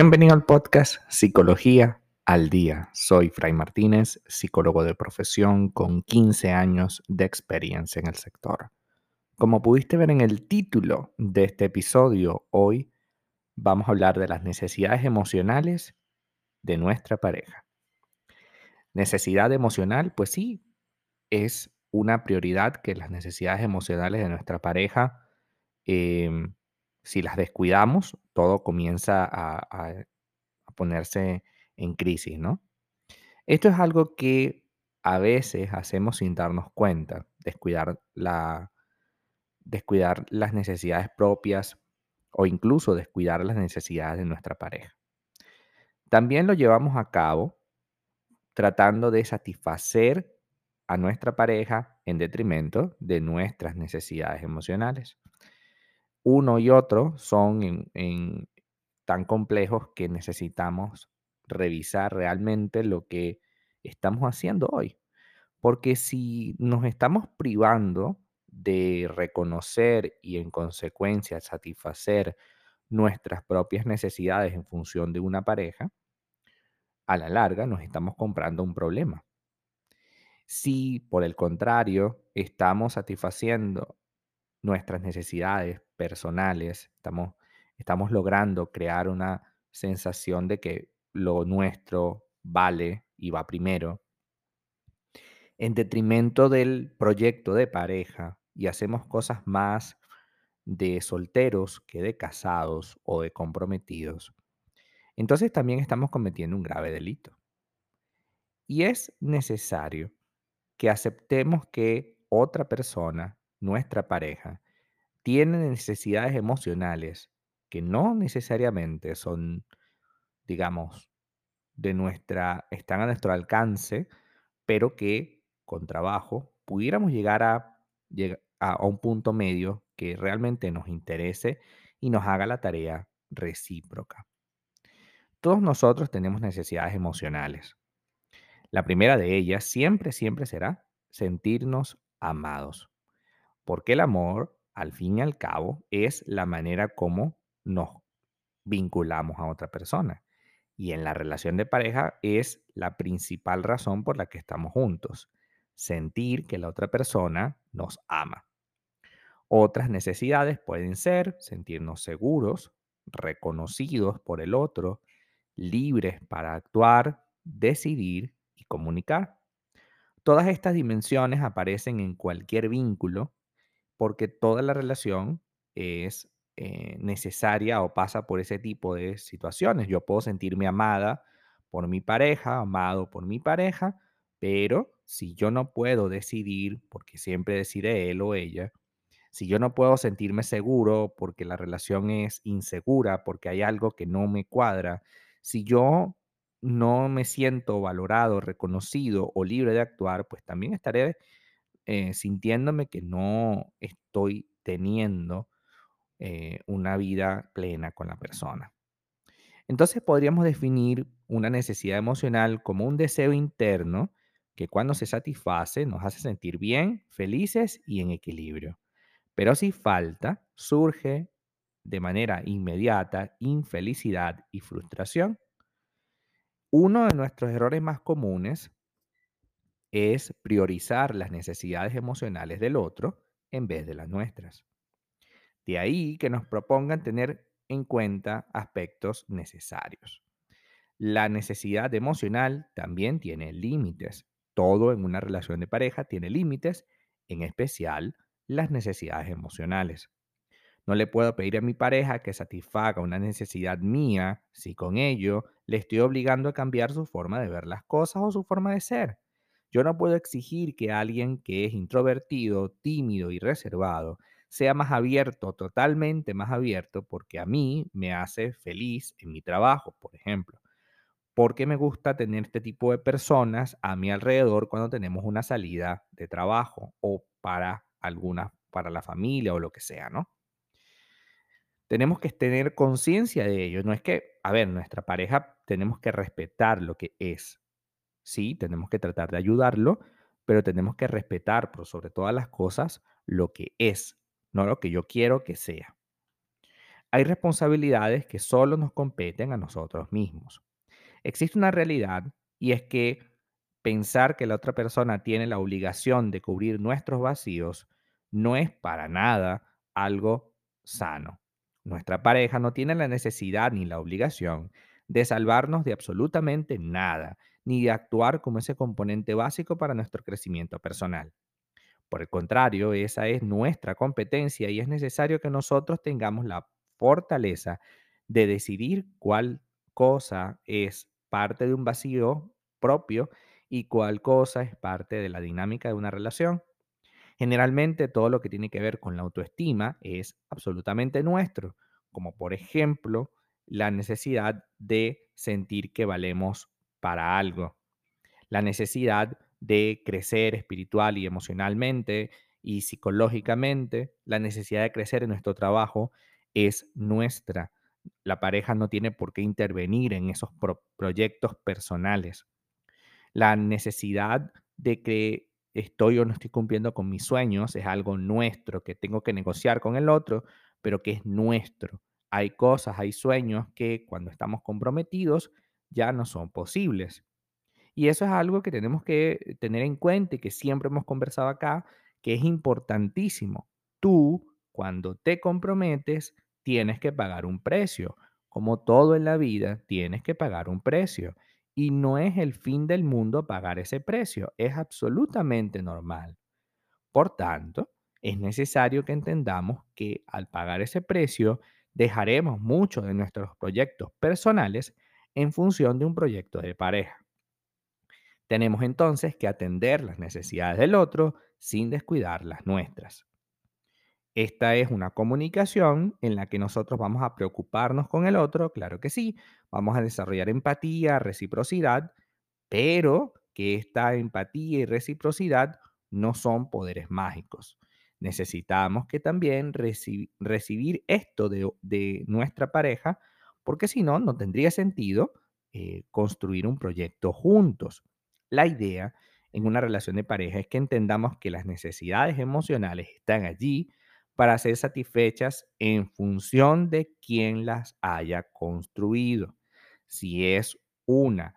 Bienvenido al podcast Psicología al Día. Soy Fray Martínez, psicólogo de profesión con 15 años de experiencia en el sector. Como pudiste ver en el título de este episodio, hoy vamos a hablar de las necesidades emocionales de nuestra pareja. Necesidad emocional, pues sí, es una prioridad que las necesidades emocionales de nuestra pareja, em, si las descuidamos, todo comienza a, ponerse en crisis, ¿no? Esto es algo que a veces hacemos sin darnos cuenta, descuidar, la, descuidar las necesidades propias o incluso descuidar las necesidades de nuestra pareja. También lo llevamos a cabo tratando de satisfacer a nuestra pareja en detrimento de nuestras necesidades emocionales. Uno y otro son tan complejos que necesitamos revisar realmente lo que estamos haciendo hoy. Porque si nos estamos privando de reconocer y en consecuencia satisfacer nuestras propias necesidades en función de una pareja, a la larga nos estamos comprando un problema. Si, por el contrario, estamos satisfaciendo nuestras necesidades personales, estamos, estamos logrando crear una sensación de que lo nuestro vale y va primero, en detrimento del proyecto de pareja y hacemos cosas más de solteros que de casados o de comprometidos, entonces también estamos cometiendo un grave delito. Y es necesario que aceptemos que otra persona, nuestra pareja, tiene necesidades emocionales que no necesariamente son, digamos, de nuestra, están a nuestro alcance, pero que con trabajo pudiéramos llegar a, a un punto medio que realmente nos interese y nos haga la tarea recíproca. Todos nosotros tenemos necesidades emocionales. La primera de ellas siempre, siempre será sentirnos amados. Porque el amor, al fin y al cabo, es la manera como nos vinculamos a otra persona. Y en la relación de pareja es la principal razón por la que estamos juntos. Sentir que la otra persona nos ama. Otras necesidades pueden ser sentirnos seguros, reconocidos por el otro, libres para actuar, decidir y comunicar. Todas estas dimensiones aparecen en cualquier vínculo porque toda la relación es eh, necesaria o pasa por ese tipo de situaciones. Yo puedo sentirme amada por mi pareja, amado por mi pareja, pero si yo no puedo decidir, porque siempre decide él o ella, si yo no puedo sentirme seguro porque la relación es insegura, porque hay algo que no me cuadra, si yo no me siento valorado, reconocido o libre de actuar, pues también estaré eh, sintiéndome que no estoy teniendo eh, una vida plena con la persona. Entonces podríamos definir una necesidad emocional como un deseo interno que cuando se satisface nos hace sentir bien, felices y en equilibrio. Pero si falta, surge de manera inmediata infelicidad y frustración. Uno de nuestros errores más comunes es priorizar las necesidades emocionales del otro en vez de las nuestras. De ahí que nos propongan tener en cuenta aspectos necesarios. La necesidad emocional también tiene límites. Todo en una relación de pareja tiene límites, en especial las necesidades emocionales. No le puedo pedir a mi pareja que satisfaga una necesidad mía si con ello le estoy obligando a cambiar su forma de ver las cosas o su forma de ser. Yo no puedo exigir que alguien que es introvertido, tímido y reservado sea más abierto, totalmente más abierto, porque a mí me hace feliz en mi trabajo, por ejemplo. Porque me gusta tener este tipo de personas a mi alrededor cuando tenemos una salida de trabajo o para alguna, para la familia o lo que sea, ¿no? Tenemos que tener conciencia de ello. No es que, a ver, nuestra pareja tenemos que respetar lo que es. Sí, tenemos que tratar de ayudarlo, pero tenemos que respetar por sobre todas las cosas lo que es, no lo que yo quiero que sea. Hay responsabilidades que solo nos competen a nosotros mismos. Existe una realidad y es que pensar que la otra persona tiene la obligación de cubrir nuestros vacíos no es para nada algo sano. Nuestra pareja no tiene la necesidad ni la obligación de salvarnos de absolutamente nada, ni de actuar como ese componente básico para nuestro crecimiento personal. Por el contrario, esa es nuestra competencia y es necesario que nosotros tengamos la fortaleza de decidir cuál cosa es parte de un vacío propio y cuál cosa es parte de la dinámica de una relación. Generalmente todo lo que tiene que ver con la autoestima es absolutamente nuestro, como por ejemplo la necesidad de sentir que valemos para algo, la necesidad de crecer espiritual y emocionalmente y psicológicamente, la necesidad de crecer en nuestro trabajo es nuestra. La pareja no tiene por qué intervenir en esos proyectos personales. La necesidad de que estoy o no estoy cumpliendo con mis sueños es algo nuestro, que tengo que negociar con el otro, pero que es nuestro. Hay cosas, hay sueños que cuando estamos comprometidos ya no son posibles. Y eso es algo que tenemos que tener en cuenta y que siempre hemos conversado acá, que es importantísimo. Tú, cuando te comprometes, tienes que pagar un precio. Como todo en la vida, tienes que pagar un precio. Y no es el fin del mundo pagar ese precio, es absolutamente normal. Por tanto, es necesario que entendamos que al pagar ese precio, dejaremos muchos de nuestros proyectos personales en función de un proyecto de pareja. Tenemos entonces que atender las necesidades del otro sin descuidar las nuestras. Esta es una comunicación en la que nosotros vamos a preocuparnos con el otro, claro que sí, vamos a desarrollar empatía, reciprocidad, pero que esta empatía y reciprocidad no son poderes mágicos. Necesitamos que también recibir esto de, nuestra pareja, porque si no, no tendría sentido eh, construir un proyecto juntos. La idea en una relación de pareja es que entendamos que las necesidades emocionales están allí para ser satisfechas en función de quién las haya construido. Si es una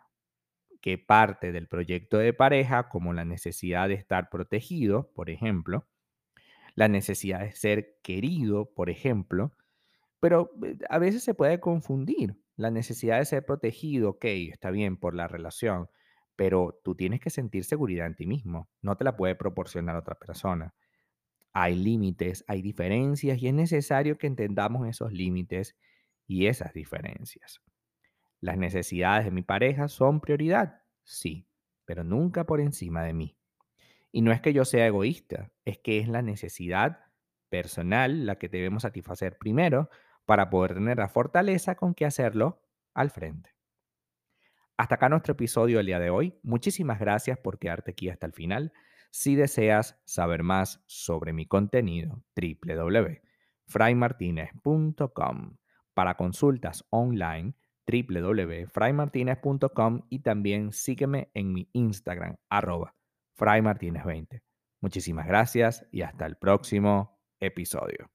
que parte del proyecto de pareja, como la necesidad de estar protegido, por ejemplo, la necesidad de ser querido, por ejemplo, pero eh, a veces se puede confundir la necesidad de ser protegido, ok, está bien por la relación, pero tú tienes que sentir seguridad en ti mismo, no te la puede proporcionar otra persona. Hay límites, hay diferencias y es necesario que entendamos esos límites y esas diferencias. Las necesidades de mi pareja son prioridad, sí, pero nunca por encima de mí. Y no es que yo sea egoísta, es que es la necesidad personal la que debemos satisfacer primero para poder tener la fortaleza con que hacerlo al frente. Hasta acá nuestro episodio del día de hoy. Muchísimas gracias por quedarte aquí hasta el final. Si deseas saber más sobre mi contenido, www.fraymartinez.com. Para consultas online, www.fraymartinez.com y también sígueme en mi Instagram, arroba fraymartinez20. Muchísimas gracias y hasta el próximo episodio.